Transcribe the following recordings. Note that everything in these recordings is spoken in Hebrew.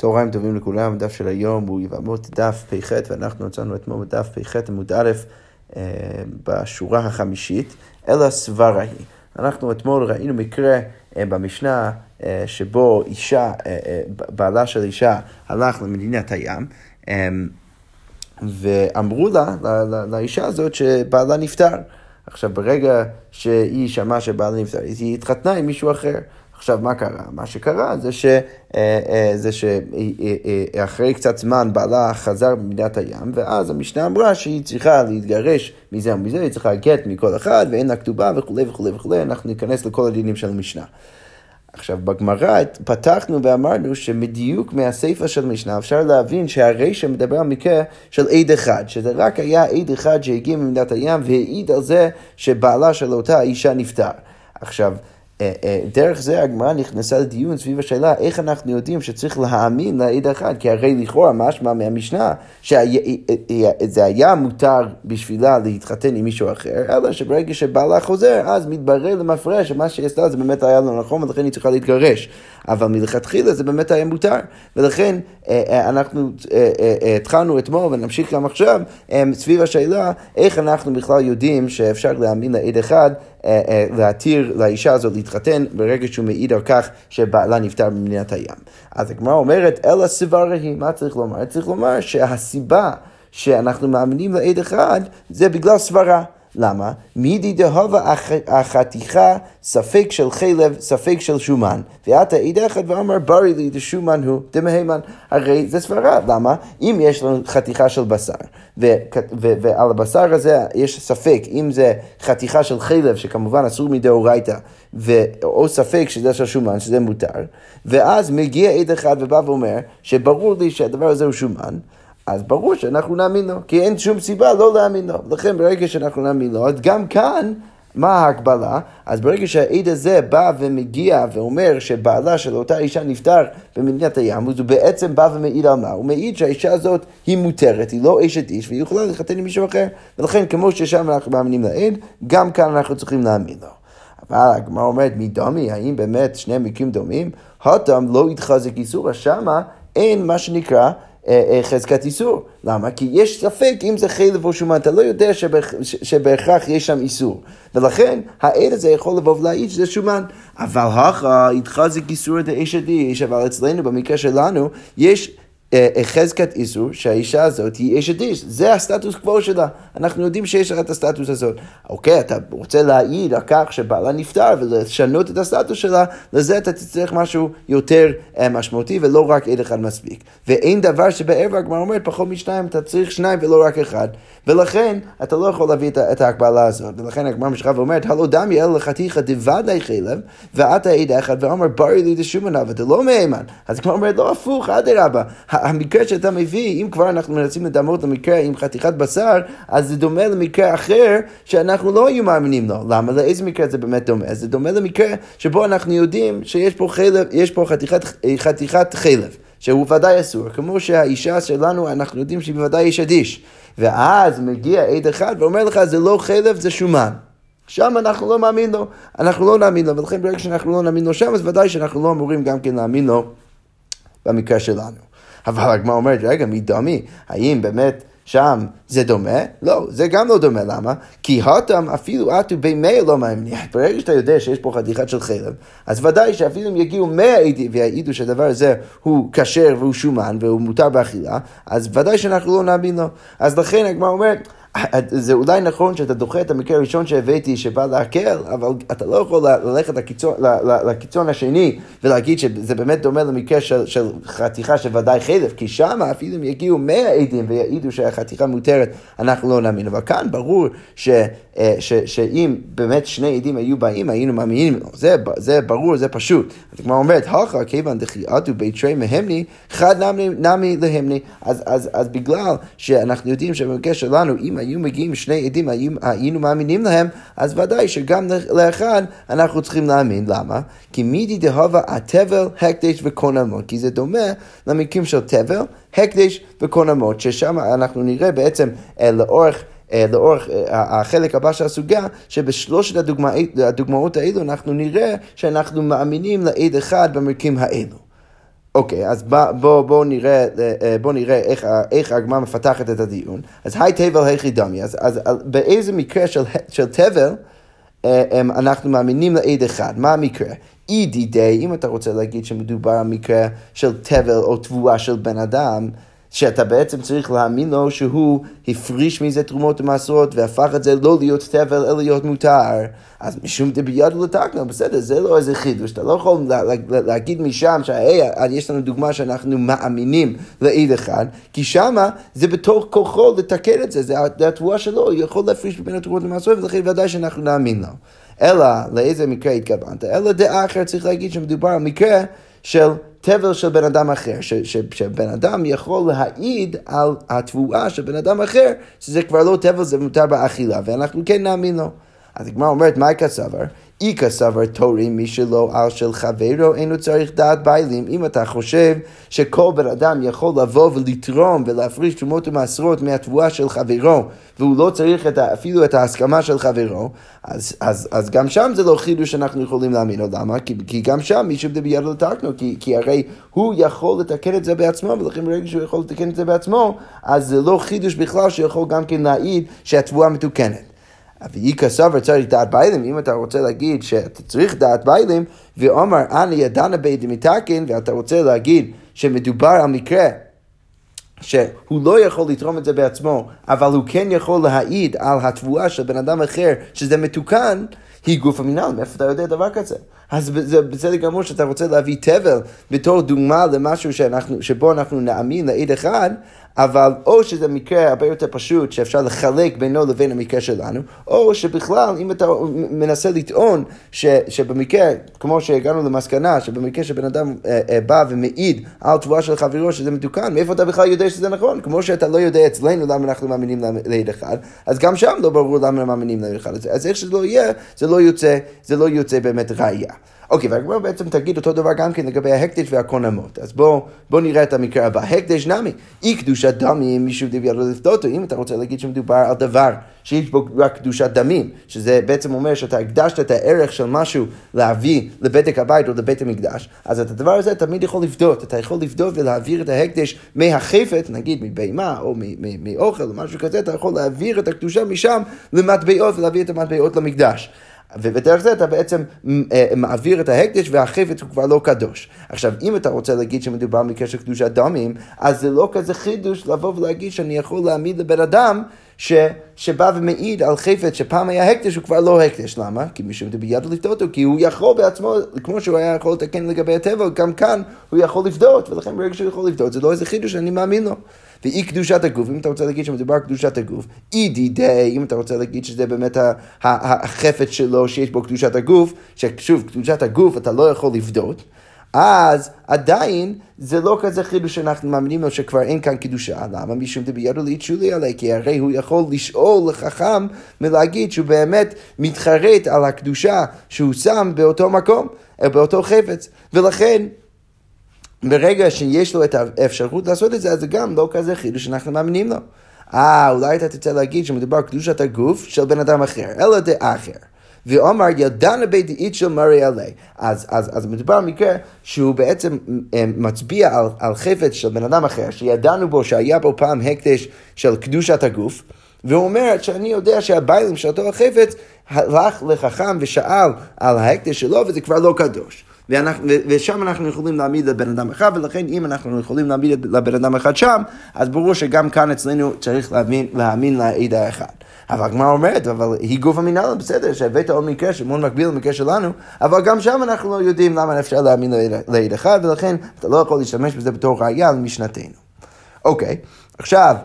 צהריים טובים לכולם, הדף של היום הוא יבמות דף פ"ח, ואנחנו מצאנו אתמול בדף פ"ח עמוד א' אה, בשורה החמישית, אלא סברה היא. אנחנו אתמול ראינו מקרה אה, במשנה אה, שבו אישה, בעלה של אישה הלך למדינת הים, ואמרו לה, לאישה הזאת, שבעלה נפטר. עכשיו, ברגע שהיא שמעה שבעלה נפטר, היא התחתנה עם מישהו אחר. עכשיו, מה קרה? מה שקרה זה, ש, אה, אה, זה שאחרי קצת זמן בעלה חזר במדינת הים, ואז המשנה אמרה שהיא צריכה להתגרש מזה ומזה, היא צריכה גט מכל אחד, ואין לה כתובה וכולי וכולי וכולי, אנחנו ניכנס לכל הדינים של המשנה. עכשיו, בגמרא פתחנו ואמרנו שמדיוק מהסיפא של המשנה אפשר להבין שהרישא מדבר על מקרה של עד אחד, שזה רק היה עד אחד שהגיע ממדינת הים והעיד על זה שבעלה של אותה אישה נפטר. עכשיו, אה, אה, דרך זה הגמרא נכנסה לדיון סביב השאלה איך אנחנו יודעים שצריך להאמין לעד אחד, כי הרי לכאורה משמע מהמשנה שזה אה, היה מותר בשבילה להתחתן עם מישהו אחר, אלא שברגע שבעלה חוזר, אז מתברר למפרש שמה שהיא עשתה זה באמת היה לא נכון ולכן היא צריכה להתגרש. אבל מלכתחילה זה באמת היה מותר, ולכן אנחנו התחלנו אתמול ונמשיך גם עכשיו סביב השאלה איך אנחנו בכלל יודעים שאפשר להאמין לעד אחד אה, אה, להתיר לאישה הזאת להתחתן ברגע שהוא מעיד על כך שבעלה נפטר במדינת הים. אז הגמרא אומרת, אלא סברה היא, מה צריך לומר? צריך לומר שהסיבה שאנחנו מאמינים לעד אחד זה בגלל סברה. למה? מידי דהבה החתיכה ספק של חלב, ספק של שומן. ועתה עיד אחד ואמר ברי לי דשומן הוא דמהימן. הרי זה סברה. למה? אם יש לנו חתיכה של בשר, ו- ו- ועל הבשר הזה יש ספק, אם זה חתיכה של חלב, שכמובן אסור מדאורייתא, או ספק שזה של שומן, שזה מותר, ואז מגיע עד אחד ובא ואומר שברור לי שהדבר הזה הוא שומן, אז ברור שאנחנו נאמין לו, כי אין שום סיבה לא להאמין לו. לכן ברגע שאנחנו נאמין לו, אז גם כאן, מה ההקבלה? אז ברגע שהעד הזה בא ומגיע ואומר שבעלה של אותה אישה נפטר במדינת הים, אז הוא בעצם בא ומעיד על מה? הוא מעיד שהאישה הזאת היא מותרת, היא לא אשת איש, והיא יכולה להתחתן עם מישהו אחר. ולכן כמו ששם אנחנו מאמינים לעד, גם כאן אנחנו צריכים להאמין לו. אבל הגמרא אומרת, מי דומי? האם באמת שני מקרים דומים? הותם לא יתחזק איסור, שמה אין מה שנקרא חזקת איסור. למה? כי יש ספק אם זה חלב או שומן, אתה לא יודע שבהכרח יש שם איסור. ולכן העד הזה יכול לבוא ולהעיד שזה שומן. אבל הכא יתחזק איסור דאיש איש, אבל אצלנו במקרה שלנו יש אה, אה, חזקת איסור שהאישה הזאת היא אשת איש, זה הסטטוס קוו שלה, אנחנו יודעים שיש לה את הסטטוס הזאת. אוקיי, אתה רוצה להעיד על כך שבעלה נפטר ולשנות את הסטטוס שלה, לזה אתה תצטרך משהו יותר אה, משמעותי ולא רק עד אחד מספיק. ואין דבר שבערב הגמרא אומרת פחות משניים, אתה צריך שניים ולא רק אחד. ולכן אתה לא יכול להביא את ההקבלה הזאת. ולכן הגמרא משכה ואומרת, הלא דמי אלא לחתיכא דוודאי חלב, ואתה עד אחד ואומר ברי לי דשומנה לא מהימן. אז הגמרא אומרת, לא הפוך, אדרבה. המקרה שאתה מביא, אם כבר אנחנו מנסים לדמות למקרה עם חתיכת בשר, אז זה דומה למקרה אחר שאנחנו לא היו מאמינים לו. למה? לאיזה מקרה זה באמת דומה? זה דומה למקרה שבו אנחנו יודעים שיש פה, חלב, יש פה חתיכת, חתיכת חלב. שהוא ודאי אסור, כמו שהאישה שלנו, אנחנו יודעים שהיא בוודאי איש אדיש. ואז מגיע עד אחד ואומר לך, זה לא חלב, זה שומן. שם אנחנו לא מאמין לו, אנחנו לא נאמין לו, ולכן ברגע שאנחנו לא נאמין לו שם, אז ודאי שאנחנו לא אמורים גם כן להאמין לו במקרה שלנו. אבל הגמרא אומרת, רגע, מי דמי? האם באמת שם זה דומה? לא, זה גם לא דומה, למה? כי הותם אפילו עטו במאה לא מאמינים. ברגע שאתה יודע שיש פה חתיכת של חלב, אז ודאי שאפילו אם יגיעו מאה עדים ויעידו שהדבר הזה הוא כשר והוא שומן והוא מותר באכילה, אז ודאי שאנחנו לא נאמין לו. אז לכן הגמרא אומרת, זה אולי נכון שאתה דוחה את המקרה הראשון שהבאתי שבא להקל, אבל אתה לא יכול ללכת לקיצון, לקיצון השני ולהגיד שזה באמת דומה למקרה של, של חתיכה של ודאי חלף, כי שם אפילו אם יגיעו מאה עדים ויעידו שהחתיכה מותרת, אנחנו לא נאמין. אבל כאן ברור ש, אה, ש, שאם באמת שני עדים היו באים, היינו מאמינים לו. זה, זה ברור, זה פשוט. אז כמו אומרת, הלכה כיוון דחיית וביתרי מהמני, חד נמי, נמי להמני. אז, אז, אז בגלל שאנחנו יודעים שבמקרה שלנו, אם היו מגיעים שני עדים, היינו מאמינים להם, אז ודאי שגם לאחד אנחנו צריכים להאמין. למה? כי מידי דהבה התבל, הקדש וקונמות. כי זה דומה למקרים של תבל, הקדש וקונמות, ששם אנחנו נראה בעצם אה, לאורך... אה, לאורך אה, החלק הבא של הסוגיה, שבשלושת הדוגמאות האלו אנחנו נראה שאנחנו מאמינים לעד אחד במקרים האלו. אוקיי, אז בואו בוא נראה, בוא נראה איך, איך הגמרא מפתחת את הדיון. אז היי תבל היכי דמי, אז, אז באיזה מקרה של, של תבל אנחנו מאמינים לעד אחד? מה המקרה? אי די, אם אתה רוצה להגיד שמדובר על מקרה של תבל או תבואה של בן אדם, שאתה בעצם צריך להאמין לו שהוא הפריש מזה תרומות ומעשרות והפך את זה לא להיות תבל אלא להיות מותר. אז משום דביד לתקנו, בסדר, זה לא איזה חידוש, אתה לא יכול לה, לה, לה, להגיד משם שיש לנו דוגמה שאנחנו מאמינים לעיד אחד, כי שמה זה בתוך כוחו לתקן את זה, זה התבואה שלו, הוא יכול להפריש בין התרומות למעשרות ולכן ודאי שאנחנו נאמין לו. אלא לאיזה מקרה התכוונת, אלא דעה אחרת צריך להגיד שמדובר על מקרה של תבל של בן אדם אחר, ש, ש, שבן אדם יכול להעיד על התבואה של בן אדם אחר, שזה כבר לא תבל, זה מותר באכילה, ואנחנו כן נאמין לו. אז הגמרא אומרת, מה כסבר? איכא סבר תורים מי שלא על של חברו אינו צריך דעת ביילים. אם אתה חושב שכל בן אדם יכול לבוא ולתרום ולהפריש תרומות ומעשרות מהתבואה של חברו והוא לא צריך את, אפילו את ההסכמה של חברו, אז, אז, אז גם שם זה לא חידוש שאנחנו יכולים להאמין לו. למה? כי, כי גם שם מישהו בידו לתקנו, כי, כי הרי הוא יכול לתקן את זה בעצמו, ולכן ברגע שהוא יכול לתקן את זה בעצמו, אז זה לא חידוש בכלל שיכול גם כן להעיד שהתבואה מתוקנת. ואיכא סבר צריך דעת ביילים, אם אתה רוצה להגיד שאתה צריך דעת ביילים, ואומר אני ידענה בית מתקן, ואתה רוצה להגיד שמדובר על מקרה שהוא לא יכול לתרום את זה בעצמו, אבל הוא כן יכול להעיד על התבואה של בן אדם אחר שזה מתוקן, היא גוף המינהל, מאיפה אתה יודע דבר כזה? אז זה בסדר גמור שאתה רוצה להביא תבל בתור דוגמה למשהו שאנחנו, שבו אנחנו נאמין לעיד אחד, אבל או שזה מקרה הרבה יותר פשוט שאפשר לחלק בינו לבין המקרה שלנו, או שבכלל אם אתה מנסה לטעון ש, שבמקרה, כמו שהגענו למסקנה, שבמקרה שבן אדם אה, אה, בא ומעיד על תבואה של חברו שזה מתוקן, מאיפה אתה בכלל יודע שזה נכון? כמו שאתה לא יודע אצלנו למה אנחנו מאמינים לעד אחד, אז גם שם לא ברור למה מאמינים לעד אחד. אז איך שזה לא יהיה, זה לא יוצא, זה לא יוצא באמת ראייה. אוקיי, והגמרא בעצם תגיד אותו דבר גם כן לגבי ההקדש והקונמות. אז בואו בוא נראה את המקרה הבא. הקדש נמי, אי קדושת דמים משום דבי ידו לפדותו. אם אתה רוצה להגיד שמדובר על דבר שיש בו רק קדושת דמים, שזה בעצם אומר שאתה הקדשת את הערך של משהו להביא לבדק הבית או לבית המקדש, אז את הדבר הזה תמיד יכול לפדות. אתה יכול לפדות ולהעביר את ההקדש מהחפת, נגיד מבהמה או מאוכל או משהו כזה, אתה יכול להעביר את הקדושה משם למטבעות ולהביא את המטבעות למקדש. ובדרך זה אתה בעצם אה, מעביר את ההקדש והחפץ הוא כבר לא קדוש. עכשיו, אם אתה רוצה להגיד שמדובר במקרה של קדושת דמים, אז זה לא כזה חידוש לבוא ולהגיד שאני יכול להעמיד לבן אדם ש, שבא ומעיד על חפץ שפעם היה הקדש הוא כבר לא הקדש. למה? כי משום ביד לפדות אותו, כי הוא יכול בעצמו, כמו שהוא היה יכול לתקן לגבי הטבע, גם כאן הוא יכול לפדות, ולכן ברגע שהוא יכול לפדות זה לא איזה חידוש שאני מאמין לו. ואי קדושת הגוף, אם אתה רוצה להגיד שמדובר קדושת הגוף, אי די די, אם אתה רוצה להגיד שזה באמת החפץ שלו שיש בו קדושת הגוף, ששוב, קדושת הגוף אתה לא יכול לפדות. אז עדיין זה לא כזה חידוש שאנחנו מאמינים לו שכבר אין כאן קידושה. למה? משום דבידו ליצ'ולי עליה, כי הרי הוא יכול לשאול לחכם מלהגיד שהוא באמת מתחרט על הקדושה שהוא שם באותו מקום, באותו חפץ. ולכן ברגע שיש לו את האפשרות לעשות את זה, אז זה גם לא כזה חידוש שאנחנו מאמינים לו. אה, אולי אתה תרצה להגיד שמדובר קדושת הגוף של בן אדם אחר, אלא דעה אחר. ואומר ידענה בית דאית של מרי עלי. אז, אז, אז מדובר על מקרה שהוא בעצם אה, מצביע על, על חפץ של בן אדם אחר, שידענו בו שהיה בו פעם הקדש של קדושת הגוף. והוא אומר שאני יודע שהביילים של אותו החפץ הלך לחכם ושאל על ההקדש שלו וזה כבר לא קדוש. ואנחנו, ושם אנחנו יכולים להעמיד לבן אדם אחד, ולכן אם אנחנו יכולים להעמיד לבן אדם אחד שם, אז ברור שגם כאן אצלנו צריך להאמין, להאמין לעד האחד. אבל הגמרא אומרת, אבל היא גוף המנהל, בסדר, שהבאת עוד מקרה שמאוד מקביל למקרה שלנו, אבל גם שם אנחנו לא יודעים למה אפשר להאמין לעד אחד, ולכן אתה לא יכול להשתמש בזה בתור ראייה למשנתנו. אוקיי, עכשיו...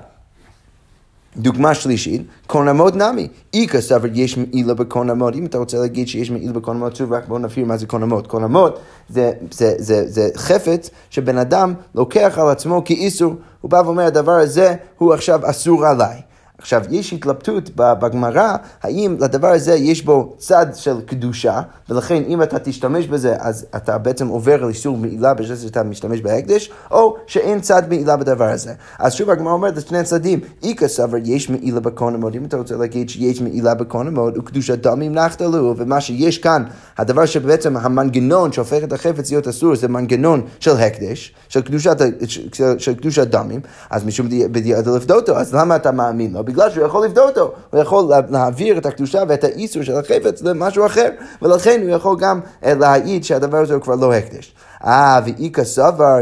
דוגמה שלישית, קונמות נמי. איכא סבר יש מעילה בקונמות. אם אתה רוצה להגיד שיש מעילה בקונמות, שוב רק בואו נבהיר מה זה קונמות. קונמות זה, זה, זה, זה חפץ שבן אדם לוקח על עצמו כאיסור. הוא בא ואומר, הדבר הזה הוא עכשיו אסור עליי. עכשיו, יש התלבטות בגמרא, האם לדבר הזה יש בו צד של קדושה, ולכן אם אתה תשתמש בזה, אז אתה בעצם עובר על איסור מעילה בזה שאתה משתמש בהקדש, או שאין צד מעילה בדבר הזה. אז שוב הגמרא אומרת לשני הצדדים, איכא סבר יש מעילה בקון המוד, אם אתה רוצה להגיד שיש מעילה בקון המוד, וקדושת דמים נחתלו, ומה שיש כאן, הדבר שבעצם המנגנון שהופך את החפץ להיות אסור, זה מנגנון של הקדש, של קדושת, של, של קדושת דמים, אז משום בדיעד לפדותו, אז למה אתה מאמין לו? בגלל שהוא יכול לפדות אותו, הוא יכול להעביר את הקדושה ואת האיסור של החפץ למשהו אחר, ולכן הוא יכול גם אה, להעיד שהדבר הזה הוא כבר לא הקדש. אה, ואיכא סבר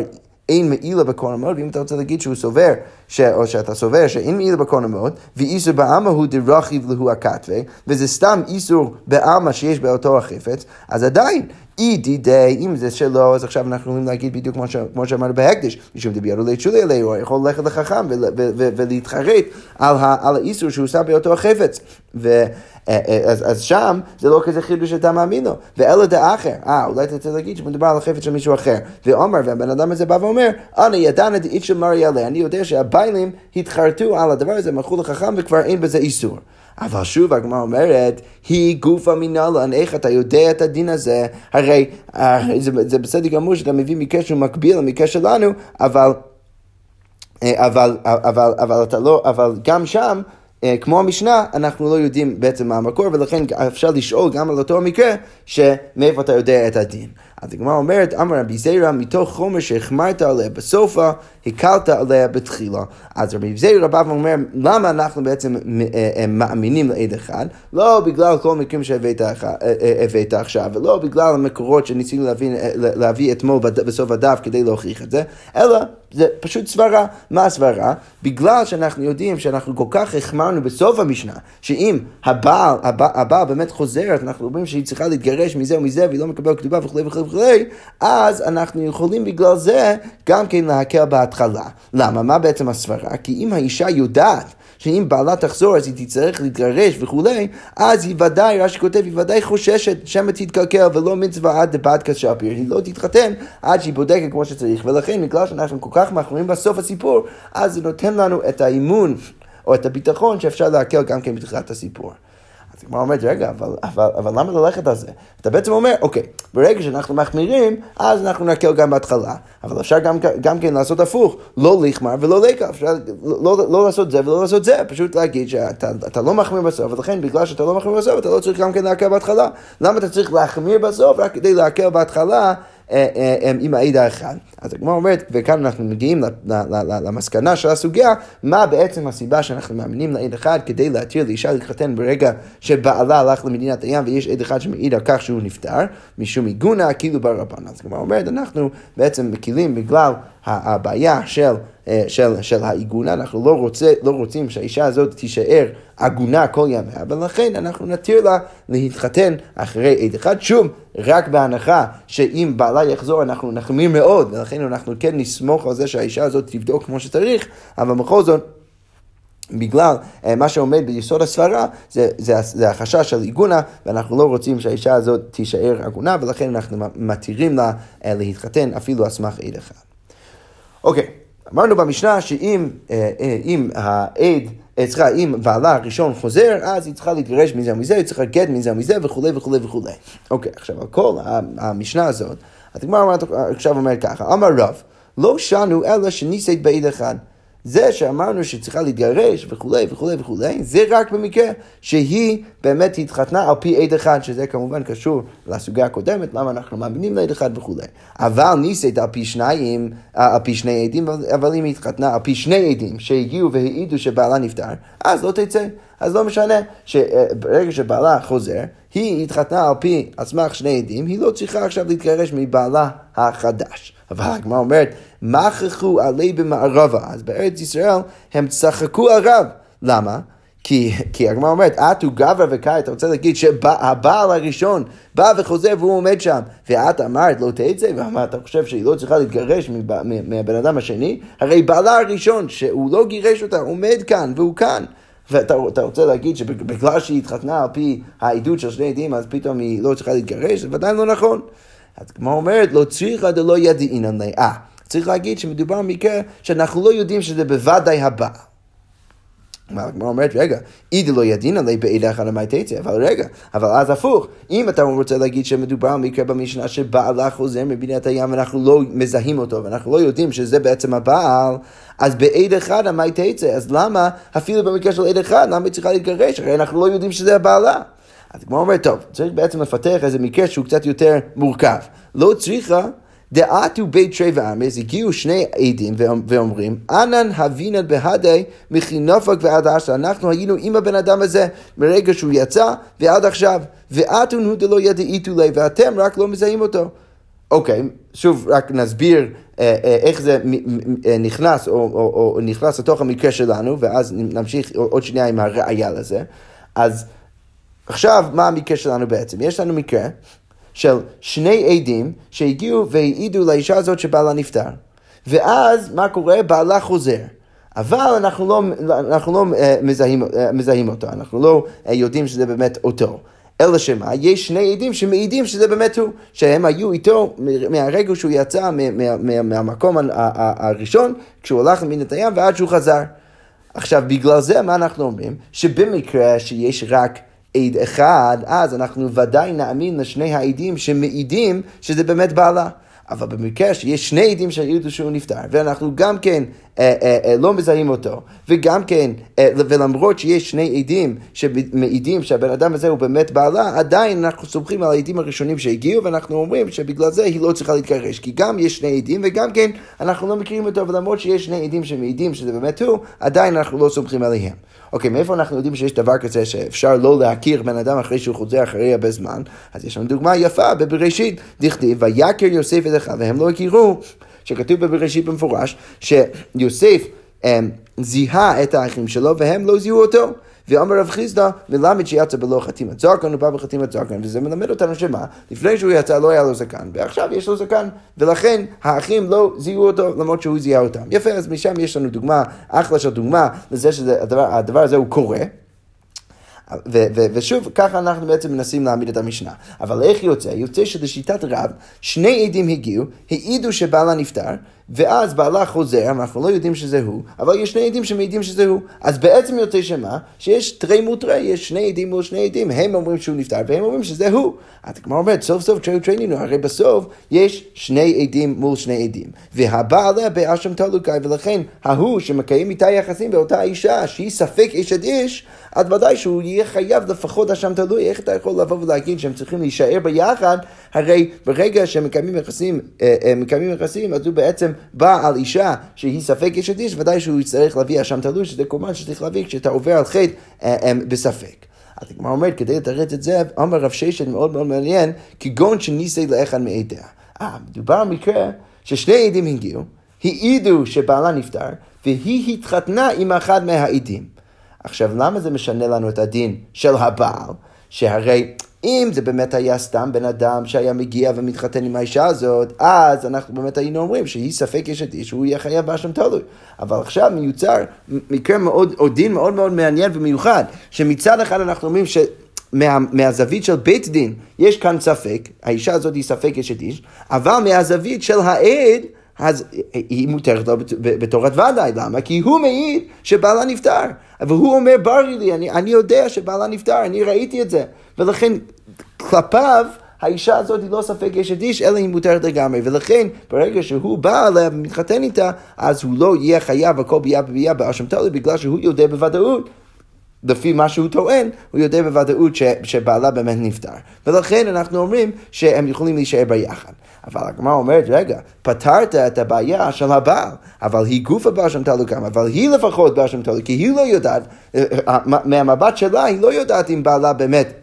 אין מעילה בקורן המאוד, ואם אתה רוצה להגיד שהוא סובר, ש, או שאתה סובר שאין מעילה בקורן המאוד, ואיסור בעלמא הוא דרכיב להו הכתבי, וזה סתם איסור בעלמא שיש באותו החפץ, אז עדיין אי דידי, אם זה שלו, אז עכשיו אנחנו יכולים להגיד בדיוק כמו, ש, כמו שאמרנו בהקדש, משום דביארו לצ'ולי עליהו, הוא יכול ללכת לחכם ולהתחרט על, על האיסור שהוא שם באותו החפץ. ו, אז, אז שם זה לא כזה חידוש שאתה מאמין לו. ואלה דאחר, אה, אולי אתה רוצה להגיד שמדובר על החפץ של מישהו אחר. ועומר, והבן אדם הזה בא ואומר, אני ידענה דאית של מריאלה, אני יודע שהביילים התחרטו על הדבר הזה, הלכו לחכם וכבר אין בזה איסור. אבל שוב הגמרא אומרת, היא גופה מנהלן, איך אתה יודע את הדין הזה? הרי אה, זה, זה בסדר גמור שאתה מביא שהוא מקביל למקרה שלנו, אבל, אה, אבל, אבל, אבל, אתה לא, אבל גם שם אה, כמו המשנה, אנחנו לא יודעים בעצם מה המקור, ולכן אפשר לשאול גם על אותו המקרה, שמאיפה אתה יודע את הדין. אז הגמרא אומרת, אמר רבי זיירא, מתוך חומר שהחמרת עליה בסופה, הקלת עליה בתחילה. אז רבי זיירא בא ואומר, למה אנחנו בעצם אה, אה, מאמינים לעד אחד? לא בגלל כל המקרים שהבאת עכשיו, ולא בגלל המקורות שניסינו להביא, להביא אתמול בסוף הדף כדי להוכיח את זה, אלא זה פשוט סברה. מה הסברה? בגלל שאנחנו יודעים שאנחנו כל כך החמרנו בסוף המשנה, שאם הבעל, הבעל, הבעל באמת חוזרת, אנחנו אומרים שהיא צריכה להתגרש מזה ומזה והיא לא מקבלת כתובה וכולי וכולי וכולי, אז אנחנו יכולים בגלל זה גם כן להקל בהתחלה. למה? מה בעצם הסברה? כי אם האישה יודעת שאם בעלה תחזור אז היא תצטרך להתגרש וכולי, אז היא ודאי, רש"י כותב, היא ודאי חוששת שמא תתקלקל ולא מצווה עד דבת כשפיר, היא לא תתחתן עד שהיא בודקת כמו שצריך, ולכן בגלל שאנחנו כל כך מחמירים בסוף הסיפור, אז זה נותן לנו את האימון או את הביטחון שאפשר להקל גם כן בתחילת הסיפור. אז הגמרא אומרת, רגע, אבל, אבל, אבל למה ללכת על זה? אתה בעצם אומר, אוקיי, ברגע שאנחנו מחמירים, אז אנחנו נקל גם בהתחלה. אבל אפשר גם, גם כן לעשות הפוך, לא לחמר ולא לקה, אפשר לא, לא, לא לעשות זה ולא לעשות זה, פשוט להגיד שאתה לא מחמיר בסוף, ולכן בגלל שאתה לא מחמיר בסוף, אתה לא צריך גם כן להקל בהתחלה. למה אתה צריך להחמיר בסוף רק כדי להקל בהתחלה? אה, אה, עם העד האחד. אז הגמרא אומרת, וכאן אנחנו מגיעים למסקנה של הסוגיה, מה בעצם הסיבה שאנחנו מאמינים לעד אחד כדי להתיר לאישה להתחתן ברגע שבעלה הלך למדינת הים ויש עד אחד שמעיד על כך שהוא נפטר, משום עיגונה כאילו ברבן. אז הגמרא אומרת, אנחנו בעצם מקילים בגלל הבעיה של, של, של העיגונה, אנחנו לא, רוצה, לא רוצים שהאישה הזאת תישאר עגונה כל ימיה, ולכן אנחנו נתיר לה להתחתן אחרי עד אחד, שוב, רק בהנחה שאם בעלה יחזור אנחנו נחמיר מאוד, ולכן אנחנו כן נסמוך על זה שהאישה הזאת תבדוק כמו שצריך, אבל בכל זאת... בגלל uh, מה שעומד ביסוד הסברה, זה, זה, זה החשש של עיגונה, ואנחנו לא רוצים שהאישה הזאת תישאר עגונה, ולכן אנחנו מתירים לה uh, להתחתן אפילו על סמך עד אחד. אוקיי, אמרנו במשנה שאם אה, אה, אם העד, אה, סליחה, אם בעלה הראשון חוזר, אז היא צריכה להתגרש מזה ומזה, היא צריכה גט מזה ומזה וכולי וכולי וכולי. אוקיי, עכשיו, על כל המשנה הזאת, הגמרא עכשיו אומרת ככה, אמר רב, לא שנו אלא שניסית בעד אחד. זה שאמרנו שצריכה להתגרש וכולי וכולי וכולי, זה רק במקרה שהיא באמת התחתנה על פי עד אחד, שזה כמובן קשור לסוגיה הקודמת, למה אנחנו מאמינים לעד אחד וכולי. אבל ניסית על פי שניים, על פי שני עדים, אבל אם היא התחתנה על פי שני עדים שהגיעו והעידו שבעלה נפטר, אז לא תצא. אז לא משנה שברגע שבעלה חוזר, היא התחתנה על פי, על סמך שני עדים, היא לא צריכה עכשיו להתגרש מבעלה החדש. אבל הגמרא אומרת, מכחו עלי במערבה. אז בארץ ישראל הם צחקו על רב. למה? כי, כי הגמרא אומרת, את הוא גברא וקאי, אתה רוצה להגיד שהבעל הראשון בא וחוזר והוא עומד שם, ואת אמרת לא תצא, ואמרת, אתה חושב שהיא לא צריכה להתגרש מהבן אדם השני? הרי בעלה הראשון, שהוא לא גירש אותה, עומד כאן והוא כאן. ואתה רוצה להגיד שבגלל שהיא התחתנה על פי העדות של שני עדים, אז פתאום היא לא צריכה להתגרש? זה ודאי לא נכון. אז כמו אומרת, לא צריכה דלא ידעינן לה. צריך להגיד שמדובר במקרה שאנחנו לא יודעים שזה בוודאי הבא. הגמרא אומרת, רגע, אידי לא ידין עלי בעיד אחד המי תצא, אבל רגע, אבל אז הפוך, אם אתה רוצה להגיד שמדובר על מקרה במשנה שבעלה חוזר מבינת הים ואנחנו לא מזהים אותו ואנחנו לא יודעים שזה בעצם הבעל, אז בעד אחד המי תצא, אז למה אפילו במקרה של עד אחד, למה היא צריכה להתגרש? הרי אנחנו לא יודעים שזה הבעלה. אז הגמרא אומרת, טוב, צריך בעצם לפתח איזה מקרה שהוא קצת יותר מורכב. לא צריכה דעתו בית תרי ועמס, הגיעו שני עדים ואומרים, אנן הבינן בהדי מחינופק ועד עכשיו. אנחנו היינו עם הבן אדם הזה מרגע שהוא יצא ועד עכשיו. ואתון הוא דלא ידעיתו לי, ואתם רק לא מזהים אותו. אוקיי, שוב רק נסביר אה, אה, איך זה אה, נכנס או, או, או נכנס לתוך המקרה שלנו, ואז נמשיך עוד שנייה עם הראייה לזה. אז עכשיו, מה המקרה שלנו בעצם? יש לנו מקרה של שני עדים שהגיעו והעידו לאישה הזאת שבעלה נפטר. ואז מה קורה? בעלה חוזר. אבל אנחנו לא, אנחנו לא uh, מזהים, uh, מזהים אותו, אנחנו לא uh, יודעים שזה באמת אותו. אלא שמה? יש שני עדים שמעידים שזה באמת הוא, שהם היו איתו מהרגע שהוא יצא מה, מה, מהמקום הראשון, כשהוא הלך למדינת הים ועד שהוא חזר. עכשיו, בגלל זה מה אנחנו אומרים? שבמקרה שיש רק עד אחד, אז אנחנו ודאי נאמין לשני העדים שמעידים שזה באמת בעלה. אבל במקרה שיש שני עדים שהעידו שהוא נפטר, ואנחנו גם כן אה, אה, אה, לא מזהים אותו, וגם כן, אה, ולמרות שיש שני עדים שמעידים שהבן אדם הזה הוא באמת בעלה, עדיין אנחנו סומכים על העדים הראשונים שהגיעו, ואנחנו אומרים שבגלל זה היא לא צריכה להתגרש, כי גם יש שני עדים, וגם כן אנחנו לא מכירים אותו, ולמרות שיש שני עדים שמעידים שזה באמת הוא, עדיין אנחנו לא סומכים עליהם. אוקיי, מאיפה אנחנו יודעים שיש דבר כזה שאפשר לא להכיר בן אדם אחרי שהוא חוזר אחרי הרבה זמן? אז יש לנו דוגמה יפה בבראשית, דכתיב, ויכר יוסף את אחיו, והם לא הכירו, שכתוב בבראשית במפורש, שיוסף הם, זיהה את האחים שלו והם לא זיהו אותו. ואמר רב חיסדא, מלמד שיצא בלא חתימת זרקן, הוא בא בחתימת זרקן, וזה מלמד אותנו שמה? לפני שהוא יצא לא היה לו זקן, ועכשיו יש לו זקן, ולכן האחים לא זיהו אותו למרות שהוא זיהה אותם. יפה, אז משם יש לנו דוגמה, אחלה של דוגמה לזה שהדבר הזה הוא קורה. ו- ו- ושוב, ככה אנחנו בעצם מנסים להעמיד את המשנה. אבל איך יוצא? יוצא שלשיטת רב, שני עדים הגיעו, העידו שבעלה נפטר, ואז בעלה חוזר, אנחנו לא יודעים שזה הוא, אבל יש שני עדים שמעידים שזה הוא. אז בעצם יוצא שמה? שיש תרי מותרי, יש שני עדים מול שני עדים, הם אומרים שהוא נפטר והם אומרים שזה הוא. אז כמו אומרת, סוף סוף תרי וטרינינו, הרי בסוף יש שני עדים מול שני עדים. והבעלה באשם תלוקאי, ולכן ההוא שמקיים איתה יחסים באותה אישה, שהיא ספק אשת איש, אז ודאי שהוא יהיה חייב לפחות אשם תלוי. איך אתה יכול לבוא ולהגיד שהם צריכים להישאר ביחד? הרי ברגע שהם מקיימים יחסים, אה, אה, מקיימים יחסים, אז הוא בעצם בא על אישה שהיא ספק אשת איש, ודאי שהוא יצטרך להביא אשם תלוי, שזה קורבן שצריך להביא כשאתה עובר על חטא אה, בספק. אז הגמרא אומרת, כדי לתרץ את זה, אמר רב ששת מאוד מאוד מעניין, כגון שניסי לאחד מעדיה. אה, מדובר על מקרה ששני עדים הגיעו, העידו שבעלה נפטר, והיא התחתנה עם אחד מהעדים. עכשיו, למה זה משנה לנו את הדין של הבעל? שהרי אם זה באמת היה סתם בן אדם שהיה מגיע ומתחתן עם האישה הזאת, אז אנחנו באמת היינו אומרים שהיא ספק אשת איש, הוא יהיה חייב באשם תלוי. אבל עכשיו מיוצר מקרה מאוד, או דין מאוד מאוד מעניין ומיוחד, שמצד אחד אנחנו אומרים ש... מה, מהזווית של בית דין יש כאן ספק, האישה הזאת היא ספק אשת איש, אבל מהזווית של העד, אז היא מותרת לו בתורת ודאי, למה? כי הוא מעיד שבעלה נפטר. והוא אומר, ברי לי, אני, אני יודע שבעלה נפטר, אני ראיתי את זה. ולכן כלפיו האישה הזאת היא לא ספק אשת איש, אלא היא מותרת לגמרי. ולכן, ברגע שהוא בא אליה ומתחתן איתה, אז הוא לא יהיה חייב הכל ביה בביה באשם תלוי, בגלל שהוא יודע בוודאות לפי מה שהוא טוען, הוא יודע בוודאות ש, שבעלה באמת נפטר. ולכן אנחנו אומרים שהם יכולים להישאר ביחד. אבל הגמרא אומרת, רגע, פתרת את הבעיה של הבעל, אבל היא גופה באשם תלוקם, אבל היא לפחות באשם תלוקם, כי היא לא יודעת, אה, אה, מהמבט שלה היא לא יודעת אם בעלה באמת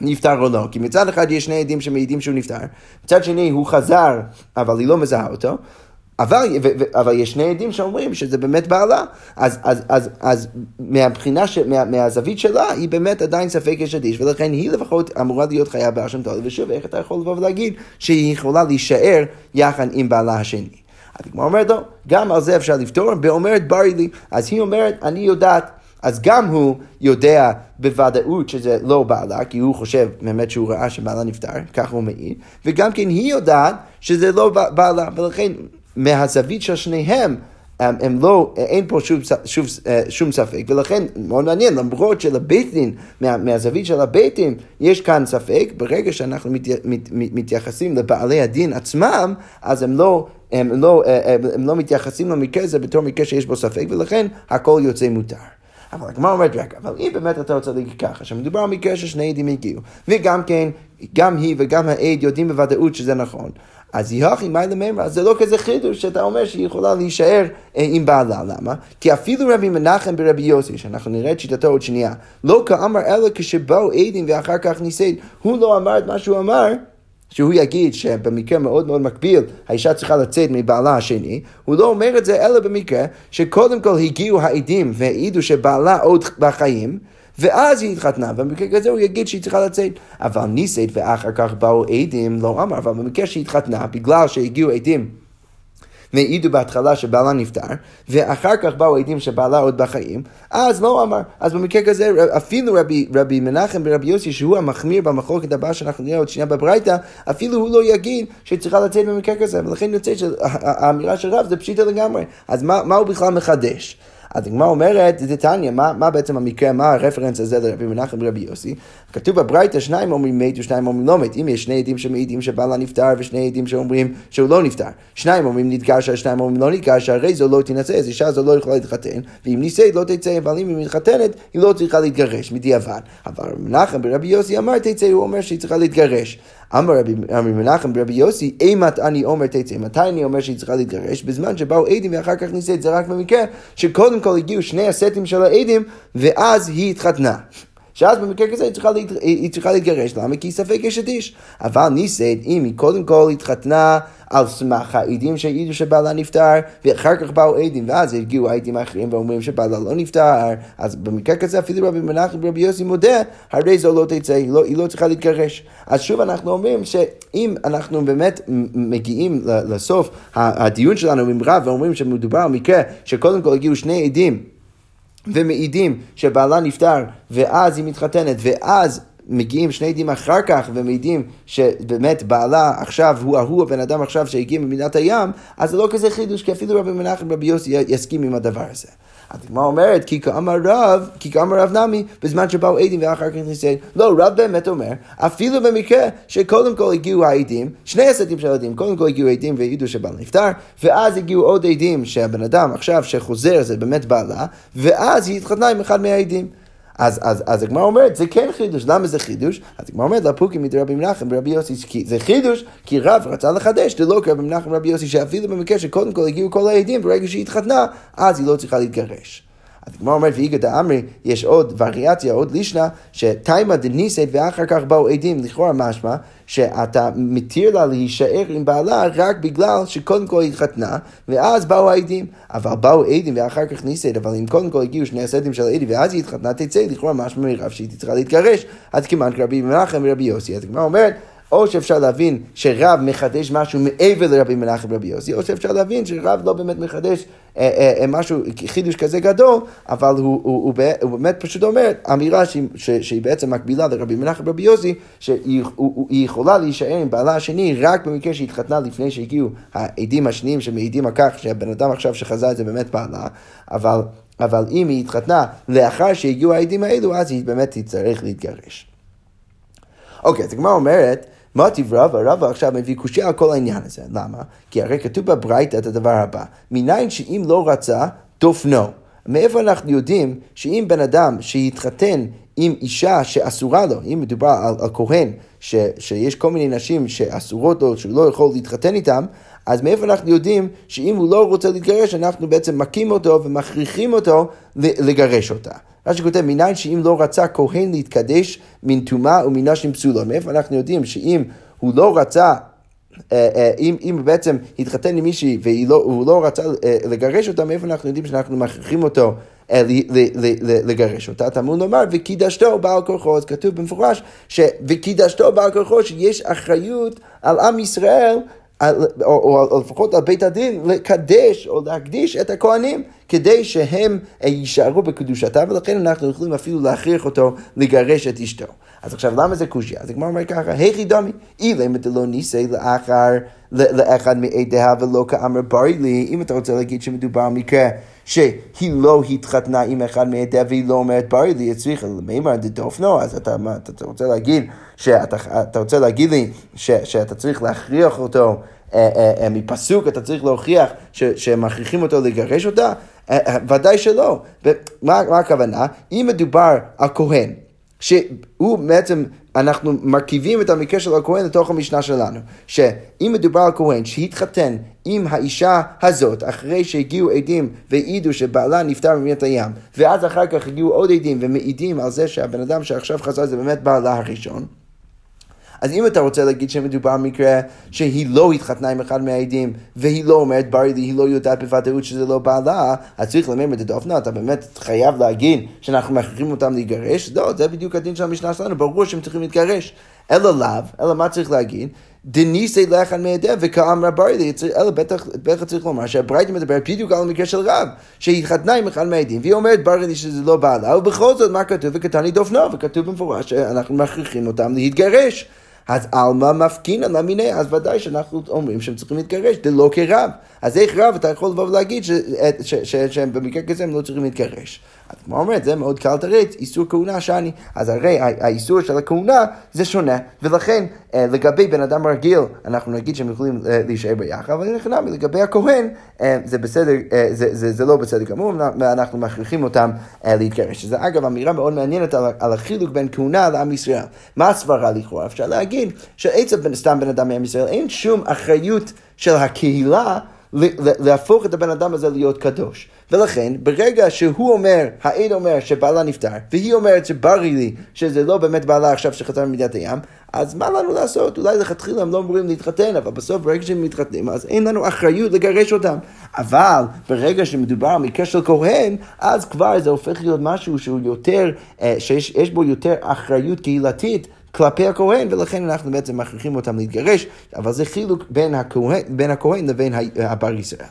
נפטר או לא, כי מצד אחד יש שני עדים שמעידים שהוא נפטר, מצד שני הוא חזר, אבל היא לא מזהה אותו, אבל, ו, ו, אבל יש שני עדים שאומרים שזה באמת בעלה, אז, אז, אז, אז מהבחינה, ש, מה, מהזווית שלה, היא באמת עדיין ספק יש אדיש, ולכן היא לפחות אמורה להיות חיה באשם תולד, ושוב, איך אתה יכול לבוא ולהגיד שהיא יכולה להישאר יחד עם בעלה השני. הגמרא אומרת לו, לא, גם על זה אפשר לפתור, ואומרת ברי לי, אז היא אומרת, אני יודעת. אז גם הוא יודע בוודאות שזה לא בעלה, כי הוא חושב באמת שהוא ראה שבעלה נפטר, ככה הוא מעיד, וגם כן היא יודעת שזה לא בעלה, ולכן מהזווית של שניהם, הם, הם לא, אין פה שוב, שוב, שום ספק, ולכן מאוד מעניין, למרות שלבית דין, מה, מהזווית של הבית דין, יש כאן ספק, ברגע שאנחנו מת, מת, מת, מתייחסים לבעלי הדין עצמם, אז הם לא, הם לא, הם לא מתייחסים למקרה הזה בתור מקרה שיש בו ספק, ולכן הכל יוצא מותר. אבל הגמרא אומרת, רגע, אבל אם באמת אתה רוצה להגיד ככה, שמדובר במקרה ששני עדים הגיעו, וגם כן, גם היא וגם העד יודעים בוודאות שזה נכון, אז יהכי מי לממרא, אז זה לא כזה חידוש שאתה אומר שהיא יכולה להישאר אה, עם בעלה, למה? כי אפילו רבי מנחם ברבי יוסי, שאנחנו נראה את שיטתו עוד שנייה, לא כאמר אלא כשבאו עדים ואחר כך ניסד, הוא לא אמר את מה שהוא אמר. שהוא יגיד שבמקרה מאוד מאוד מקביל האישה צריכה לצאת מבעלה השני, הוא לא אומר את זה אלא במקרה שקודם כל הגיעו העדים והעידו שבעלה עוד בחיים, ואז היא התחתנה, במקרה כזה הוא יגיד שהיא צריכה לצאת. אבל ניסית ואחר כך באו עדים, לא אמר, אבל במקרה שהיא התחתנה, בגלל שהגיעו עדים והעידו בהתחלה שבעלה נפטר, ואחר כך באו עדים שבעלה עוד בחיים, אז לא אמר. אז במקרה כזה, אפילו רבי, רבי מנחם ורבי יוסי, שהוא המחמיר במחלוקת הבאה שאנחנו נראה עוד שנייה בברייתא, אפילו הוא לא יגיד שהיא צריכה לצאת במקרה כזה, ולכן יוצא שהאמירה של רב זה פשיטה לגמרי. אז מה, מה הוא בכלל מחדש? אז הגמרא אומרת, זה תניא, מה, מה בעצם המקרה, מה הרפרנס הזה לרבי מנחם ורבי יוסי? כתוב בברייתא, שניים אומרים מת ושניים אומרים לא מת. אם יש שני עדים שמעידים שבעלה נפטר ושני עדים שאומרים שהוא לא נפטר. שניים אומרים נתגרשה, שניים אומרים לא נתגרשה, הרי זו לא תינשא, אז אישה זו לא יכולה להתחתן, ואם נישאת לא תצא, אבל אם היא מתחתנת, היא לא צריכה להתגרש, בדיעבד. אבל מנחם ברבי יוסי אמר תצא, הוא אומר שהיא צריכה להתגרש. אמר רבי, מנחם ברבי יוסי, אימת אני אומר תצא, מתי אני אומר שהיא צריכה להתגרש? בזמן שבאו עדים ואחר כך נישאת, זה רק במקרה שקודם כל הגיעו שני הסטים של העדים ואז היא התחתנה. שאז במקרה כזה היא צריכה, להת... היא צריכה להתגרש, למה? כי ספק יש את איש. אבל נישאת, אם היא קודם כל התחתנה על סמך העדים שהעידו שבעלה נפטר, ואחר כך באו עדים, ואז הגיעו העדים האחרים ואומרים שבעלה לא נפטר, אז במקרה כזה אפילו רבי מנחם ורבי יוסי מודה, הרי זו לא תצא, היא לא, היא לא צריכה להתגרש. אז שוב אנחנו אומרים שאם אנחנו באמת מגיעים לסוף הדיון שלנו עם רב ואומרים שמדובר על מקרה שקודם כל הגיעו שני עדים, ומעידים שבעלה נפטר ואז היא מתחתנת ואז מגיעים שני עדים אחר כך ומעידים שבאמת בעלה עכשיו הוא ההוא הבן אדם עכשיו שהגיע ממדינת הים, אז זה לא כזה חידוש, כי אפילו רבי מנחם ורבי יוסי יסכים עם הדבר הזה. הדגמרא אומרת, כי כאמר רב, כי כאמר רב נמי, בזמן שבאו עדים ואחר כך ניסיון. לא, רב באמת אומר, אפילו במקרה שקודם כל הגיעו העדים, שני הסטים של העדים, קודם כל הגיעו עדים והעידו שבעל נפטר, ואז הגיעו עוד עדים שהבן אדם עכשיו שחוזר זה באמת בעלה, ואז היא התחתנה עם אחד מהעדים. אז, אז, אז הגמרא אומרת, זה כן חידוש. למה זה חידוש? אז הגמרא אומרת, לפוקים מדרבי מנחם ורבי יוסי, כי זה חידוש, כי רב רצה לחדש, זה לא כרבי מנחם ורבי יוסי, שאפילו במקרה שקודם כל הגיעו כל העדים, ברגע שהיא התחתנה, אז היא לא צריכה להתגרש. אז הגמרא אומרת, ואיגא דאמרי, יש עוד וריאציה, עוד לישנה, שתימא דניסית ואחר כך באו עדים, לכאורה משמע, שאתה מתיר לה להישאר עם בעלה רק בגלל שקודם כל היא התחתנה, ואז באו העדים. אבל באו עדים ואחר כך ניסית, אבל אם קודם כל הגיעו שני הסטים של העדים ואז היא התחתנה, תצא לכאורה משמע מרב שהיא צריכה להתגרש, אז כמעט כרבי מנחם ורבי יוסי. אז הגמרא אומרת, או שאפשר להבין שרב מחדש משהו מעבר לרבי מנחם ורבי יוסי, או שאפשר להבין שרב לא באמת מחדש אה, אה, אה, משהו, חידוש כזה גדול, אבל הוא, הוא, הוא, הוא באמת פשוט אומר אמירה שהיא, שהיא בעצם מקבילה לרבי מנחם ורבי יוסי, שהיא יכולה להישאר עם בעלה השני רק במקרה שהיא התחתנה לפני שהגיעו העדים השניים שמעידים על כך שהבן אדם עכשיו שחזה את זה באמת בעלה, אבל, אבל אם היא התחתנה לאחר שהגיעו העדים האלו, אז היא באמת תצטרך להתגרש. אוקיי, אז הגמרא אומרת, מה רבא? רבא עכשיו מביא קושייה על כל העניין הזה. למה? כי הרי כתוב בברייתא את הדבר הבא, מניין שאם לא רצה, דופנו. מאיפה אנחנו יודעים שאם בן אדם שהתחתן עם אישה שאסורה לו, אם מדובר על, על כהן, ש, שיש כל מיני נשים שאסורות לו, שהוא לא יכול להתחתן איתם, אז מאיפה אנחנו יודעים שאם הוא לא רוצה להתגרש, אנחנו בעצם מכים אותו ומכריחים אותו לגרש אותה. רש"י כותב, מניין שאם לא רצה כהן להתקדש מן טומאה ומנשים פסולה. מאיפה אנחנו יודעים שאם הוא לא רצה אה, אה, אם, אם בעצם התחתן עם מישהי והוא לא רצה אה, לגרש אותה, מאיפה אנחנו יודעים שאנחנו מכריחים אותו לגרש אותה? תמון לומר, וקידשתו בעל כורחו, אז כתוב במפורש, וקידשתו בעל כורחו, שיש אחריות על עם ישראל, או, או, או לפחות על בית הדין, לקדש או להקדיש את הכהנים. כדי שהם יישארו בקדושתה, ולכן אנחנו יכולים אפילו להכריח אותו לגרש את אשתו. אז עכשיו, למה זה קושיה? אז הגמרא אומר ככה, היכי דמי, אילם דלא נישא לאחר, לאחד מעדיה ולא כאמר ברי לי, אם אתה רוצה להגיד שמדובר על מקרה שהיא לא התחתנה עם אחד מעדיה והיא לא אומרת ברי לי, הצליחה למימר דדופנו, אז אתה, אתה רוצה להגיד, שאתה אתה רוצה להגיד לי ש, שאתה צריך להכריח אותו אה, אה, אה, מפסוק, אתה צריך להוכיח ש, שמכריחים אותו לגרש אותה? ודאי שלא. מה, מה הכוונה? אם מדובר על כהן, שהוא בעצם, אנחנו מרכיבים את המקרה של הכהן לתוך המשנה שלנו, שאם מדובר על כהן שהתחתן עם האישה הזאת, אחרי שהגיעו עדים והעידו שבעלה נפטר במדינת הים, ואז אחר כך הגיעו עוד עדים ומעידים על זה שהבן אדם שעכשיו חזר זה באמת בעלה הראשון, אז אם אתה רוצה להגיד שמדובר במקרה שהיא לא התחתנה עם אחד מהעדים והיא לא אומרת ברי לי, היא לא יודעת בוודאות שזה לא בעלה, אז צריך ללמד את הדופנה, אתה באמת חייב להגיד שאנחנו מכריחים אותם להתגרש? לא, זה בדיוק הדין של המשנה שלנו, ברור שהם צריכים להתגרש. אלא לאו, אלא מה צריך להגיד? דניסי לאחד מידיה וכאמרה ברי לי, אלא בטח, בטח צריך לומר שהברייתא מדברת בדיוק על המקרה של רב, שהיא התחתנה עם אחד מהעדים, והיא אומרת ברי לי שזה לא בעלה, ובכל זאת מה כתוב? וכתני דופנו, וכתוב במפורש שאנחנו מכריחים אותם להתגרש. אז עלמא מפקינא למיני, אז ודאי שאנחנו אומרים שהם צריכים להתגרש, זה לא כרב. אז איך רב אתה יכול לבוא ולהגיד שהם במקרה כזה הם לא צריכים להתגרש. אז כמו אומרת, זה מאוד קל לתרץ, איסור כהונה שאני. אז הרי האיסור של הכהונה זה שונה, ולכן אה, לגבי בן אדם רגיל, אנחנו נגיד שהם יכולים אה, להישאר ביחד, אבל נכנע, לגבי הכהן, אה, זה בסדר, זה, זה, זה לא בסדר גמור, ואנחנו מכריחים אותם להתגרש. שזה אגב אמירה מאוד מעניינת על, על החילוק בין כהונה לעם ישראל. מה הסברה לכאורה? אפשר להגיד שעצם סתם בן אדם מעם ישראל, אין שום אחריות של הקהילה להפוך את הבן אדם הזה להיות קדוש. ולכן, ברגע שהוא אומר, העד אומר שבעלה נפטר, והיא אומרת שבריא לי שזה לא באמת בעלה עכשיו שחזר ממדינת הים, אז מה לנו לעשות? אולי לכתחילה הם לא אמורים להתחתן, אבל בסוף ברגע שהם מתחתנים, אז אין לנו אחריות לגרש אותם. אבל ברגע שמדובר על מקרה של כהן, אז כבר זה הופך להיות משהו שהוא יותר, אה, שיש בו יותר אחריות קהילתית. כלפי הכהן, ולכן אנחנו בעצם מכריחים אותם להתגרש, אבל זה חילוק בין הכהן, בין הכהן לבין הבר ישראל.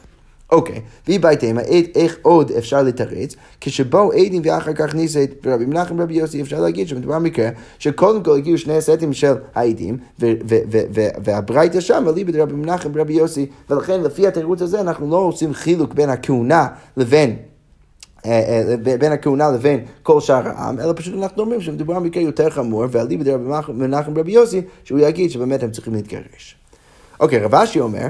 אוקיי, והיא בהתאמה, איך עוד אפשר לתרץ? כשבאו עדים ואחר כך ניסית ורבי מנחם ורבי יוסי, אפשר להגיד שמדובר במקרה שקודם כל הגיעו שני הסטים של העדים, והברייתא שם, אליבא דרבי מנחם ורבי יוסי, ולכן לפי התירוץ הזה אנחנו לא עושים חילוק בין הכהונה לבין אה, אה, בין הכהונה לבין כל שאר העם, אלא פשוט אנחנו אומרים שמדובר במקרה יותר חמור, ועלי בדרבי מנחם רבי יוסי, שהוא יגיד שבאמת הם צריכים להתגרש. אוקיי, רב אשי אומר,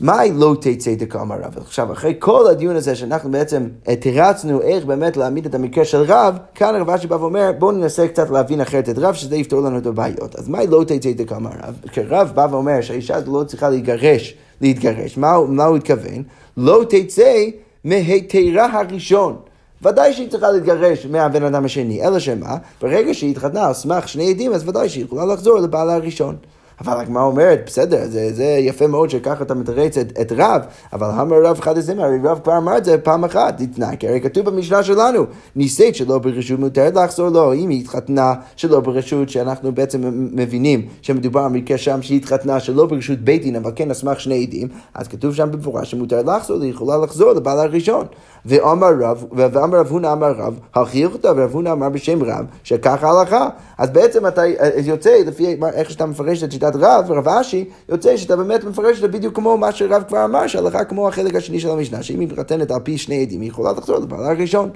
מהי לא תצא דקאמר רב? עכשיו, אחרי כל הדיון הזה שאנחנו בעצם תירצנו איך באמת להעמיד את המקרה של רב, כאן הרב אשי בא ואומר, בואו ננסה קצת להבין אחרת את רב, שזה יפתור לנו את הבעיות. אז מהי לא תצא דקאמר רב? כשרב בא ואומר שהאישה לא צריכה להתגרש, להתגרש, מה, מה הוא התכוון? לא תצא מהיתרה הראשון. ודאי שהיא צריכה להתגרש מהבן אדם השני, אלא שמה? ברגע שהיא התחתנה על סמך שני עדים, אז ודאי שהיא יכולה לחזור לבעלה הראשון. אבל הגמרא אומרת, בסדר, זה, זה יפה מאוד שככה אתה מתרץ את, את רב, אבל המר רב אחד הזה, הרי רב כבר אמר את זה פעם אחת, תתנאי, כי הרי כתוב במשנה שלנו, ניסית שלא ברשות מותרת לחזור לו, אם היא התחתנה שלא ברשות, שאנחנו בעצם מבינים שמדובר על מקרה שם שהיא התחתנה שלא ברשות בית דין, אבל כן אסמך שני עדים, אז כתוב שם במפורש שמותר לחזור, היא יכולה לחזור לבעל הראשון. ואמר רב, ואמר רב הונא אמר רב, הכריח אותה, ורב הונא אמר בשם רב, שככה הלכה. אז בעצם אתה יוצא, לפי איך שאתה מפרש את שיטת רב, ורב אשי, יוצא שאתה באמת מפרש את זה בדיוק כמו מה שרב כבר אמר, שהלכה כמו החלק השני של המשנה, שאם היא מתחתנת על פי שני עדים, היא יכולה לחזור לבעלה הראשון.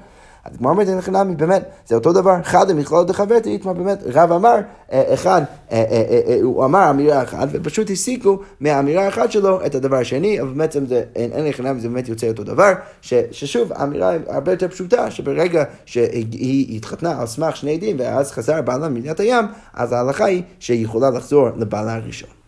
אז כמו אמרתי לך נמי, באמת, זה אותו דבר, אחד המכללות לחברתי, איתמר באמת, רב אמר, אה, אחד, אה, אה, הוא אמר אמירה אחת, ופשוט הסיקו מהאמירה האחת שלו את הדבר השני, אבל בעצם זה, אין לך נמי, זה באמת יוצא אותו דבר, ששוב, האמירה הרבה יותר פשוטה, שברגע שהיא התחתנה על סמך שני עדים, ואז חזר בעלה ממדינת הים, אז ההלכה היא שהיא יכולה לחזור לבעלה הראשון.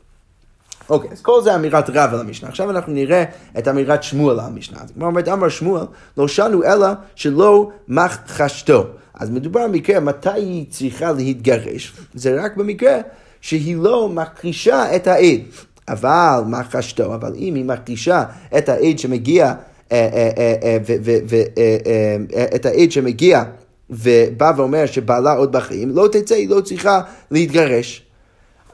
אוקיי, אז כל זה אמירת רב על המשנה. עכשיו אנחנו נראה את אמירת שמואל על המשנה. אז כמו אומרת, אמר שמואל, לא שנו אלא שלא מחשתו. אז מדובר במקרה מתי היא צריכה להתגרש. זה רק במקרה שהיא לא מכחישה את העד. אבל מחשתו, אבל אם היא מכחישה את העד שמגיע, את העד שמגיע ובא ואומר שבעלה עוד בחיים, לא תצא, היא לא צריכה להתגרש.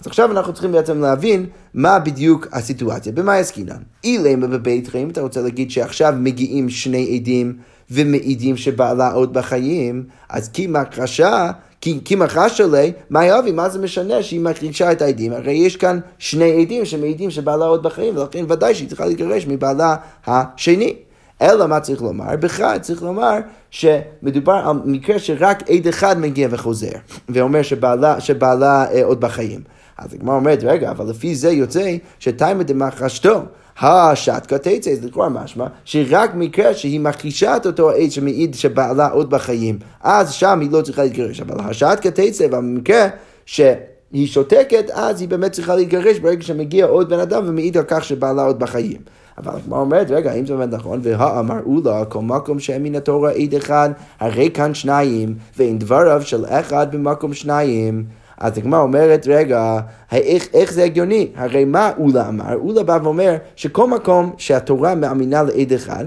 אז עכשיו אנחנו צריכים בעצם להבין מה בדיוק הסיטואציה, במה עסקינן. אילמה בבית חיים, אתה רוצה להגיד שעכשיו מגיעים שני עדים ומעידים שבעלה עוד בחיים, אז כי מכחשה, כי מכחשה לי, מה יאבי, מה זה משנה שהיא מכחישה את העדים? הרי יש כאן שני עדים שמעידים שבעלה עוד בחיים, ולכן ודאי שהיא צריכה להתגרש מבעלה השני. אלא מה צריך לומר? בכלל צריך לומר שמדובר על מקרה שרק עד אחד מגיע וחוזר, ואומר שבעלה, שבעלה אה, עוד בחיים. אז הגמרא אומרת, רגע, אבל לפי זה יוצא שתימא דמחשתו. השתקה תצא, זה כבר משמע, שרק מקרה שהיא מכחישה את אותו העד שמעיד שבעלה עוד בחיים, אז שם היא לא צריכה להתגרש. אבל השתקה תצא, במקרה שהיא שותקת, אז היא באמת צריכה להתגרש ברגע שמגיע עוד בן אדם ומעיד על כך שבעלה עוד בחיים. אבל הגמרא אומרת, רגע, האם זה באמת נכון? והאמרו לה, כל מקום מן התורה עד אחד, הרי כאן שניים, ואין דבריו של אחד במקום שניים. אז הגמרא אומרת, רגע, איך, איך זה הגיוני? הרי מה אולה אמר? אולה בא ואומר שכל מקום שהתורה מאמינה לעד אחד,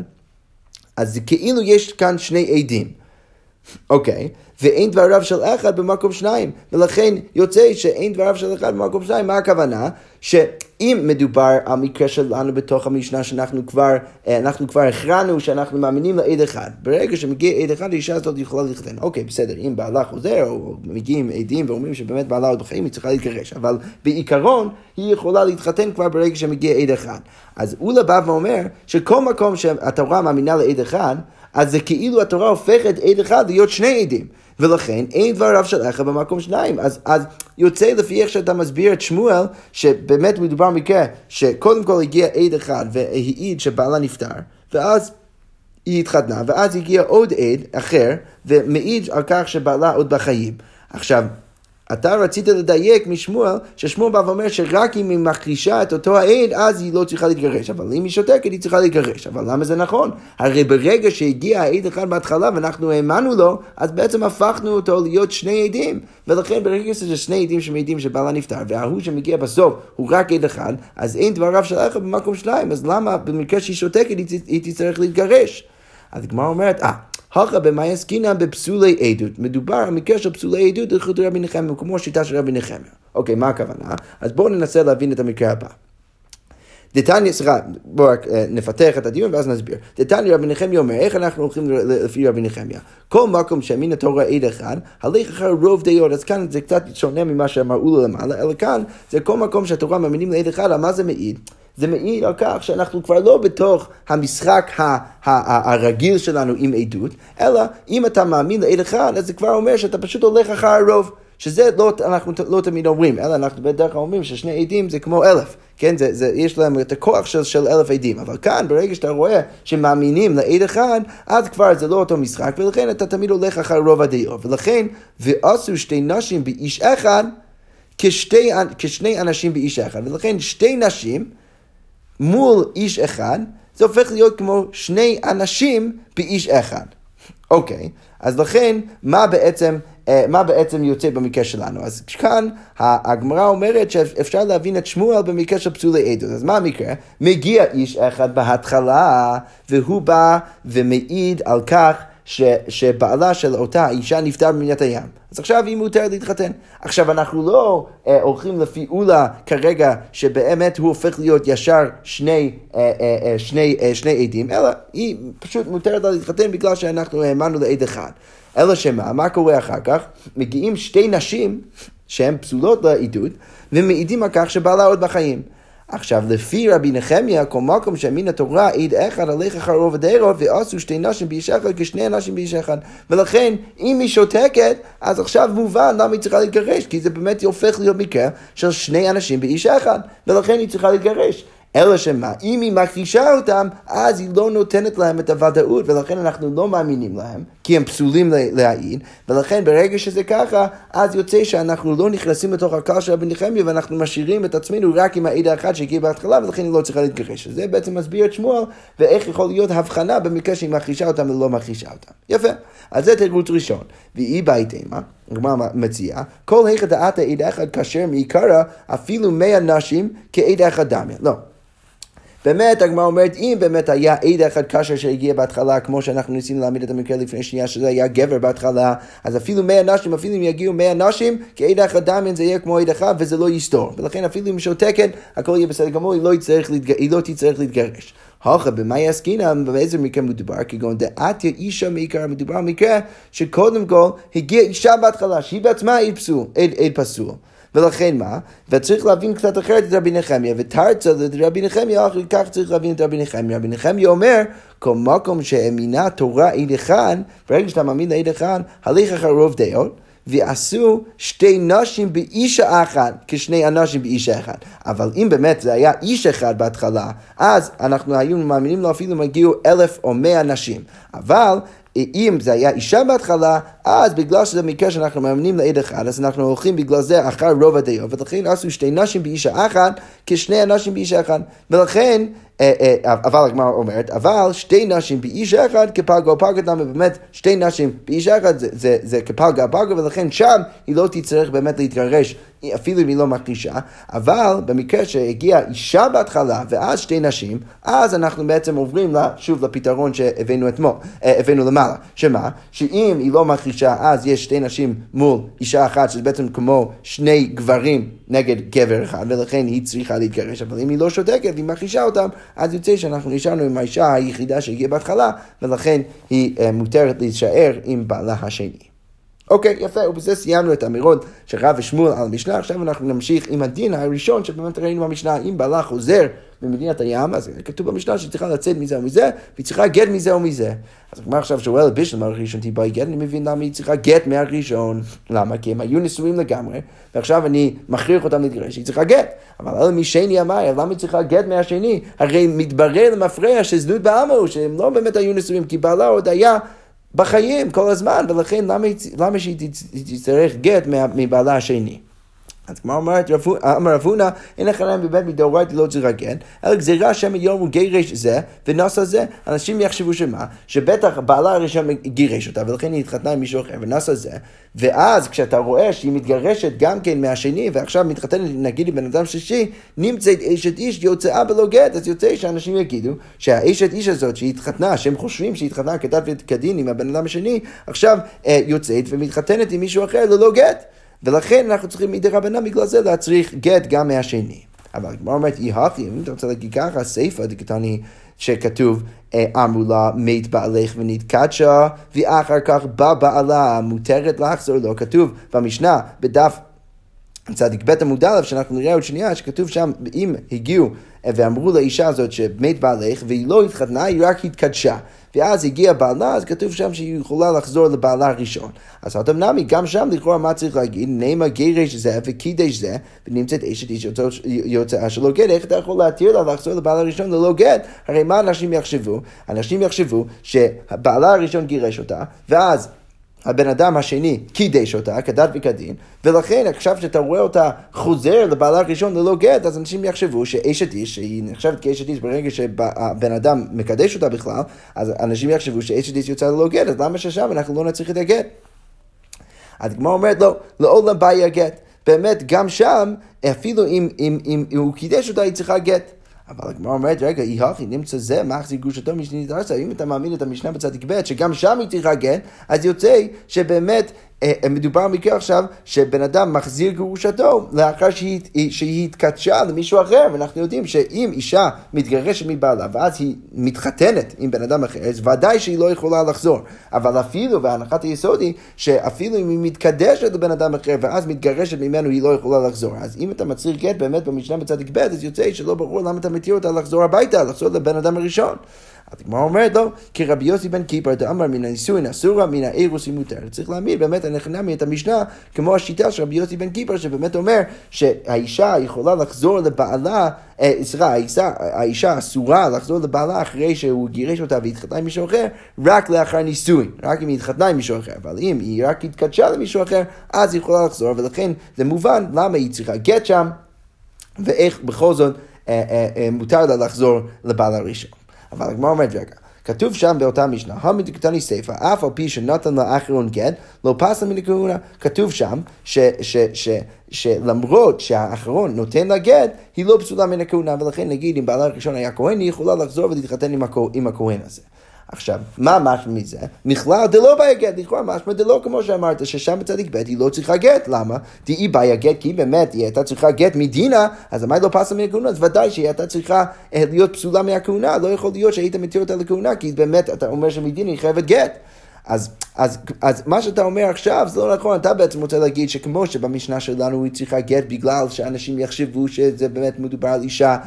אז כאילו יש כאן שני עדים. אוקיי, ואין דבריו של אחד במקום שניים, ולכן יוצא שאין דבריו של אחד במקום שניים, מה הכוונה? שאם מדובר על מקרה שלנו בתוך המשנה שאנחנו כבר, אה, אנחנו כבר הכרענו שאנחנו מאמינים לעד אחד, ברגע שמגיע עד אחד, האישה הזאת יכולה להתחתן. אוקיי, בסדר, אם בעלה חוזר, או מגיעים עדים ואומרים שבאמת בעלה עוד בחיים, היא צריכה להתגרש, אבל בעיקרון, היא יכולה להתחתן כבר ברגע שמגיע עד אחד. אז אולה בא ואומר שכל מקום שהתורה מאמינה לעד אחד, אז זה כאילו התורה הופכת עד אחד להיות שני עדים. ולכן אין דבריו של אחד במקום שניים. אז, אז יוצא לפי איך שאתה מסביר את שמואל, שבאמת מדובר מקרה שקודם כל הגיע עד אחד והעיד שבעלה נפטר, ואז היא התחתנה, ואז הגיע עוד עד אחר ומעיד על כך שבעלה עוד בחיים. עכשיו, אתה רצית לדייק משמואל, ששמואל בא ואומר שרק אם היא מכחישה את אותו העד, אז היא לא צריכה להתגרש. אבל אם היא שותקת, היא צריכה להתגרש. אבל למה זה נכון? הרי ברגע שהגיע העד אחד בהתחלה ואנחנו האמנו לו, אז בעצם הפכנו אותו להיות שני עדים. ולכן ברגע שזה שני עדים שמעידים שבעלה נפטר, וההוא שמגיע בסוף הוא רק עד אחד, אז אין דבריו של אחד במקום שלהם. אז למה במקרה שהיא שותקת היא תצטרך להתגרש? אז הגמרא אומרת, אה, הכה במאי עסקינן בפסולי עדות. מדובר על מקרה של פסולי עדות ללכות רבי נחמיה, כמו השיטה של רבי נחמיה. אוקיי, מה הכוונה? אז בואו ננסה להבין את המקרה הבא. דתניא, סליחה, בואו רק אה, נפתח את הדיון ואז נסביר. דתניא רבי נחמיה אומר, איך אנחנו הולכים לפי רבי נחמיה? כל מקום שאמין התורה עד אחד, הליך אחר רוב דעות, אז כאן זה קצת שונה ממה שאמרו לו למעלה, אלא כאן זה כל מקום שהתורה מאמינים לעד אחד, על מה זה מעיד? זה מעיד על כך שאנחנו כבר לא בתוך המשחק הרגיל שלנו עם עדות, אלא אם אתה מאמין לעד אחד, אז זה כבר אומר שאתה פשוט הולך אחר הרוב. שזה לא, אנחנו לא תמיד אומרים, אלא אנחנו בדרך כלל אומרים ששני עדים זה כמו אלף, כן? זה, זה, יש להם את הכוח של, של אלף עדים, אבל כאן ברגע שאתה רואה שמאמינים לעד אחד, אז כבר זה לא אותו משחק, ולכן אתה תמיד הולך אחר רוב הדעות, ולכן, ועשו שתי נשים באיש אחד, כשתי, כשני אנשים באיש אחד, ולכן שתי נשים מול איש אחד, זה הופך להיות כמו שני אנשים באיש אחד. אוקיי, אז לכן, מה בעצם, אה, מה בעצם יוצא במקרה שלנו? אז כאן הגמרא אומרת שאפשר להבין את שמואל במקרה של פסולי עדות. אז מה המקרה? מגיע איש אחד בהתחלה, והוא בא ומעיד על כך ש, שבעלה של אותה אישה נפטר במדינת הים. אז עכשיו היא מותרת להתחתן. עכשיו אנחנו לא אה, הולכים לפי אולה כרגע שבאמת הוא הופך להיות ישר שני, אה, אה, אה, שני, אה, שני עדים, אלא היא פשוט מותרת לה להתחתן בגלל שאנחנו האמנו לעד אחד. אלא שמה, מה קורה אחר כך? מגיעים שתי נשים שהן פסולות לעדות ומעידים על כך שבעלה עוד בחיים. עכשיו, לפי רבי נחמיה, כל מקום שאמין התורה עיד אחד הלך אחר רוב הדרך ועשו שתי נשים באיש אחד כשני אנשים באיש אחד. ולכן, אם היא שותקת, אז עכשיו מובן למה היא צריכה להתגרש, כי זה באמת הופך להיות מקרה של שני אנשים באיש אחד, ולכן היא צריכה להתגרש. אלא שמה, אם היא מכחישה אותם, אז היא לא נותנת להם את הוודאות, ולכן אנחנו לא מאמינים להם, כי הם פסולים להעיד, ולכן ברגע שזה ככה, אז יוצא שאנחנו לא נכנסים לתוך הקהל של רבי נחמיה, ואנחנו משאירים את עצמנו רק עם העד האחד שהגיע בהתחלה, ולכן היא לא צריכה להתגרש. זה בעצם מסביר את שמואל, ואיך יכול להיות הבחנה במקרה שהיא מכחישה אותם ולא מכחישה אותם. יפה. אז זה תירוץ ראשון. והיא בהתאמה, הגמרא מציעה, כל היכא דעתה עד אחד כאשר מעיקרא אפילו מאה נשים כעד אחד דמיה. לא. באמת, הגמרא אומרת, אם באמת היה עד אחד קשר שהגיע בהתחלה, כמו שאנחנו ניסינו להעמיד את המקרה לפני שנייה, שזה היה גבר בהתחלה, אז אפילו מאה נשים, אפילו אם יגיעו מאה נשים, כעד אחד דמיין זה יהיה כמו עד אחד וזה לא יסתור. ולכן אפילו אם שותקת, הכל יהיה בסדר גמור, היא לא, להתג... היא לא תצטרך להתגרש. הוכה במאי עסקינן, באיזה מקרה מדובר? כגון דעתיה אישה מעיקר, מדובר על מקרה שקודם כל הגיעה אישה בהתחלה, שהיא בעצמה עד עד פסול. ולכן מה? וצריך להבין קצת אחרת את רבי נחמיה, ותרצה לרבי נחמיה, כך צריך להבין את רבי נחמיה. רבי נחמיה אומר, כל מקום שאמינה תורה עד אחד, ברגע שאתה מאמין לעד אחד, הליך אחר רוב דעות. ועשו שתי נשים באישה אחת, כשני אנשים באישה אחת. אבל אם באמת זה היה איש אחד בהתחלה, אז אנחנו היינו מאמינים לו אפילו אם הגיעו אלף או מאה נשים. אבל אם זה היה אישה בהתחלה, אז בגלל שזה מקרה שאנחנו מאמנים לעד אחד, אז אנחנו הולכים בגלל זה אחר רוב הדעות, ולכן עשו שתי נשים באישה אחת כשני אנשים באישה אחת. ולכן אבל הגמרא אומרת, אבל שתי נשים באישה אחד כפגה או פגה למה באמת שתי נשים באישה אחד זה, זה, זה כפגה או פגה ולכן שם היא לא תצטרך באמת להתגרש אפילו אם היא לא מכחישה, אבל במקרה שהגיעה אישה בהתחלה ואז שתי נשים, אז אנחנו בעצם עוברים לה, שוב לפתרון שהבאנו אתמול, אה, הבאנו למעלה, שמה? שאם היא לא מכחישה אז יש שתי נשים מול אישה אחת שזה בעצם כמו שני גברים נגד גבר אחד ולכן היא צריכה להתגרש, אבל אם היא לא שותקת והיא מכחישה אותם אז יוצא שאנחנו נשארנו עם האישה היחידה שהגיעה בהתחלה, ולכן היא אה, מותרת להישאר עם בעלה השני. אוקיי, יפה, ובזה סיימנו את האמירות של רב ושמואל על המשנה, עכשיו אנחנו נמשיך עם הדין הראשון שבאמת ראינו במשנה, אם בעלה חוזר ממדינת הים, אז כתוב במשנה שהיא צריכה לצאת מזה ומזה, והיא צריכה גט מזה ומזה. אז הגמרא עכשיו שואלת בישל מהראשון תיבאי גט, אני מבין למה היא צריכה גט מהראשון. למה? כי הם היו נשואים לגמרי, ועכשיו אני מכריח אותם להתגרש, היא צריכה גט. אבל אלא משני אמר, למה היא צריכה גט מהשני? הרי מתברר למפרע שזנות בעמו, שהם לא באמת היו נשואים, כי בעלה עוד היה... בחיים כל הזמן, ולכן למה, למה שהיא תצטרך גט מבעלה השני? אז כמו אומרת, אמר רב הונא, אין להם בבית מדאורייתא לא גט, אלא גזירה היום הוא גירש זה ונשא זה. אנשים יחשבו שמה? שבטח בעלה הראשון גירש אותה, ולכן היא התחתנה עם מישהו אחר ונשא זה. ואז כשאתה רואה שהיא מתגרשת גם כן מהשני, ועכשיו מתחתנת נגיד עם בן אדם שלישי, נמצאת אשת איש יוצאה בלא גט, אז יוצא שאנשים יגידו שהאשת איש הזאת שהיא התחתנה, שהם חושבים שהיא התחתנה כדת וכדין עם הבן אדם השני, עכשיו אה, יוצאת ומתחתנת עם מישהו אחר ללא גט. ולכן אנחנו צריכים מדי רבנן בגלל זה להצריך גט גם מהשני. אבל הגמרא אומרת, אי הכי, אם אתה רוצה להגיד ככה, סיפא דקתני שכתוב, אה, אמרו לה, מת בעלך ונתקדשה, ואחר כך בא בעלה, מותרת לחזור לו. כתוב במשנה, בדף צדיק ב' עמוד א', שאנחנו נראה עוד שנייה, שכתוב שם, אם הגיעו ואמרו לאישה הזאת שמת בעלך, והיא לא התחתנה, היא רק התקדשה. ואז הגיע בעלה, אז כתוב שם שהיא יכולה לחזור לבעלה הראשון. אז אדם נמי, גם שם לכאורה מה צריך להגיד? נעימה גירש זה וקידש זה, ונמצאת אשת איש יוצאה שלא גט, איך אתה יכול להתיר לה לחזור לבעלה הראשון ללא גט? הרי מה אנשים יחשבו? אנשים יחשבו שבעלה הראשון גירש אותה, ואז הבן אדם השני קידש אותה כדת וכדין, ולכן עכשיו שאתה רואה אותה חוזר לבעלה הראשון ללא גט, אז אנשים יחשבו שאשת איש, שהיא נחשבת כאשת איש ברגע שהבן אדם מקדש אותה בכלל, אז אנשים יחשבו שאשת איש יוצאה ללא גט, אז למה ששם אנחנו לא נצריך את הגט? אז הגמרא אומרת לו, לעולם באי הגט. באמת, גם שם, אפילו אם, אם, אם, אם הוא קידש אותה, היא צריכה גט. אבל הגמרא אומרת, רגע, אי הכי נמצא זה, מחזיק גרושתו משנית ארצה. אם אתה מאמין את המשנה בצדיק ב', שגם שם היא גט, אז יוצא שבאמת מדובר במקרה עכשיו שבן אדם מחזיר גרושתו לאחר שהיא, שהיא התקדשה למישהו אחר, ואנחנו יודעים שאם אישה מתגרשת מבעלה ואז היא מתחתנת עם בן אדם אחר, אז ודאי שהיא לא יכולה לחזור. אבל אפילו, והנחת היסוד היא, שאפילו אם היא מתקדשת לבן אדם אחר ואז מתגרשת ממנו, היא לא יכולה לחזור. אז אם אתה מצריך גט באמת במשנה בצדיק ב', אז יוצא שלא ברור למה אתה מתיר אותה לחזור הביתה, לחזור לבן אדם הראשון. אז הגמרא אומרת לו, כי רבי יוסי בן קיפר דאמר מן הנישואין אסורה, מן האירוס היא מותרת. צריך להעמיד באמת הנחנמי את המשנה, כמו השיטה של רבי יוסי בן קיפר, שבאמת אומר שהאישה יכולה לחזור לבעלה, אה, סליחה, האישה, האישה אסורה לחזור לבעלה אחרי שהוא גירש אותה והתחתנה עם מישהו אחר, רק לאחר נישואין, רק אם היא התחתנה עם מישהו אחר. אבל אם היא רק התקדשה למישהו אחר, אז היא יכולה לחזור, ולכן זה מובן למה היא צריכה גט שם, ואיך בכל זאת אה, אה, מותר לה לחזור לבעל הראשון. אבל הגמרא אומרת, רגע, כתוב שם באותה משנה, המדקתני סיפא, אף על פי שנתן לאחרון גט, לא פסל מן הכהונה. כתוב שם ש, ש, ש, שלמרות שהאחרון נותן לה גט, היא לא פסולה מן הכהונה, ולכן נגיד אם בעלה הראשון היה כהן, היא יכולה לחזור ולהתחתן עם הכהן הזה. עכשיו, מה משמע מזה? מכלל דלא בעיה גט, לכאורה משמע דלא כמו שאמרת, ששם בצדיק ב' היא לא צריכה גט, למה? דהי בעיה גט, כי באמת היא הייתה צריכה גט מדינה, אז למה היא לא פסה מהכהונה? אז ודאי שהיא הייתה צריכה אה, להיות פסולה מהכהונה, לא יכול להיות שהיית מתיר אותה לכהונה, כי באמת אתה אומר שמדינה היא חייבת גט. אז, אז, אז מה שאתה אומר עכשיו זה לא נכון, אתה בעצם רוצה להגיד שכמו שבמשנה שלנו היא צריכה גט בגלל שאנשים יחשבו שזה באמת מדובר על אישה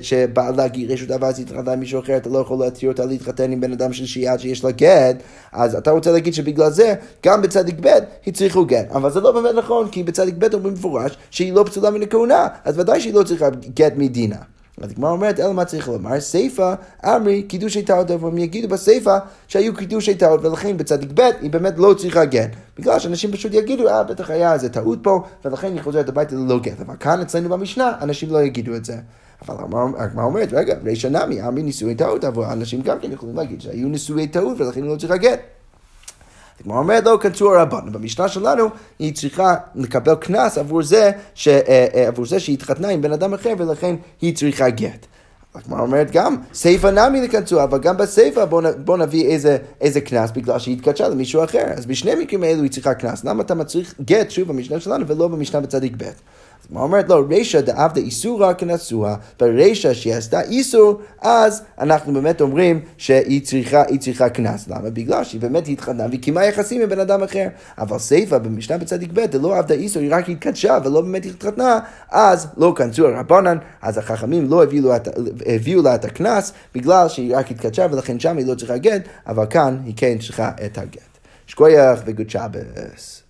שבעלה גירש אותה ואז התחתנה מישהו אחר, אתה לא יכול להתיר אותה להתחתן עם בן אדם שלישי עד שיש לה גט, אז אתה רוצה להגיד שבגלל זה גם בצדיק ב' הצליחו גט, אבל זה לא באמת נכון, כי בצדיק ב' אומרים במפורש שהיא לא פסולה מן הכהונה, אז ודאי שהיא לא צריכה גט מדינה. אז הגמרא אומרת, אלא מה צריך לומר? סיפא, אמרי, קידושי טעות, והם יגידו בסיפא שהיו קידושי טעות, ולכן בצדיק ב' היא באמת לא צריכה גט. בגלל שאנשים פשוט יגידו, אה, בטח היה איזה טעות פה, ולכן היא חוזרת הביתה ללא גט. אבל כאן אצלנו במשנה, אנשים לא יגידו את זה. אבל הגמרא אומרת, רגע, רישא נמי, אמרי נישואי טעות, אבל אנשים גם כן יכולים להגיד שהיו נישואי טעות, ולכן היא לא צריכה גט. הגמרא אומרת לו, כנסו הרבנו. במשנה שלנו היא צריכה לקבל קנס עבור זה, ש, אה, אה, עבור זה שהיא התחתנה עם בן אדם אחר ולכן היא צריכה גט. הגמרא אומרת גם, סיפא נמי לכנסו, אבל גם בסיפא בוא, בוא נביא איזה, איזה קנס בגלל שהיא התקדשה למישהו אחר. אז בשני מקרים האלו היא צריכה קנס. למה אתה מצריך גט שוב במשנה שלנו ולא במשנה בצדיק ב'? הגמרא אומרת לו, רישא דאבדה איסורא כנשואה, ברישא שהיא עשתה איסור, אז אנחנו באמת אומרים שהיא צריכה, צריכה קנס. למה? בגלל שהיא באמת התחתנה והיא קיימה יחסים עם בן אדם אחר. אבל סיפא במשנה בצדיק ב', דלא עבדה איסור, היא רק התקדשה ולא באמת התחתנה, אז לא כנסו הרבנן, אז החכמים לא הביאו, לה את הקנס, בגלל שהיא רק התקדשה ולכן שם היא לא צריכה גט, אבל כאן היא כן צריכה את הגט. שכוייח וגוד שבס.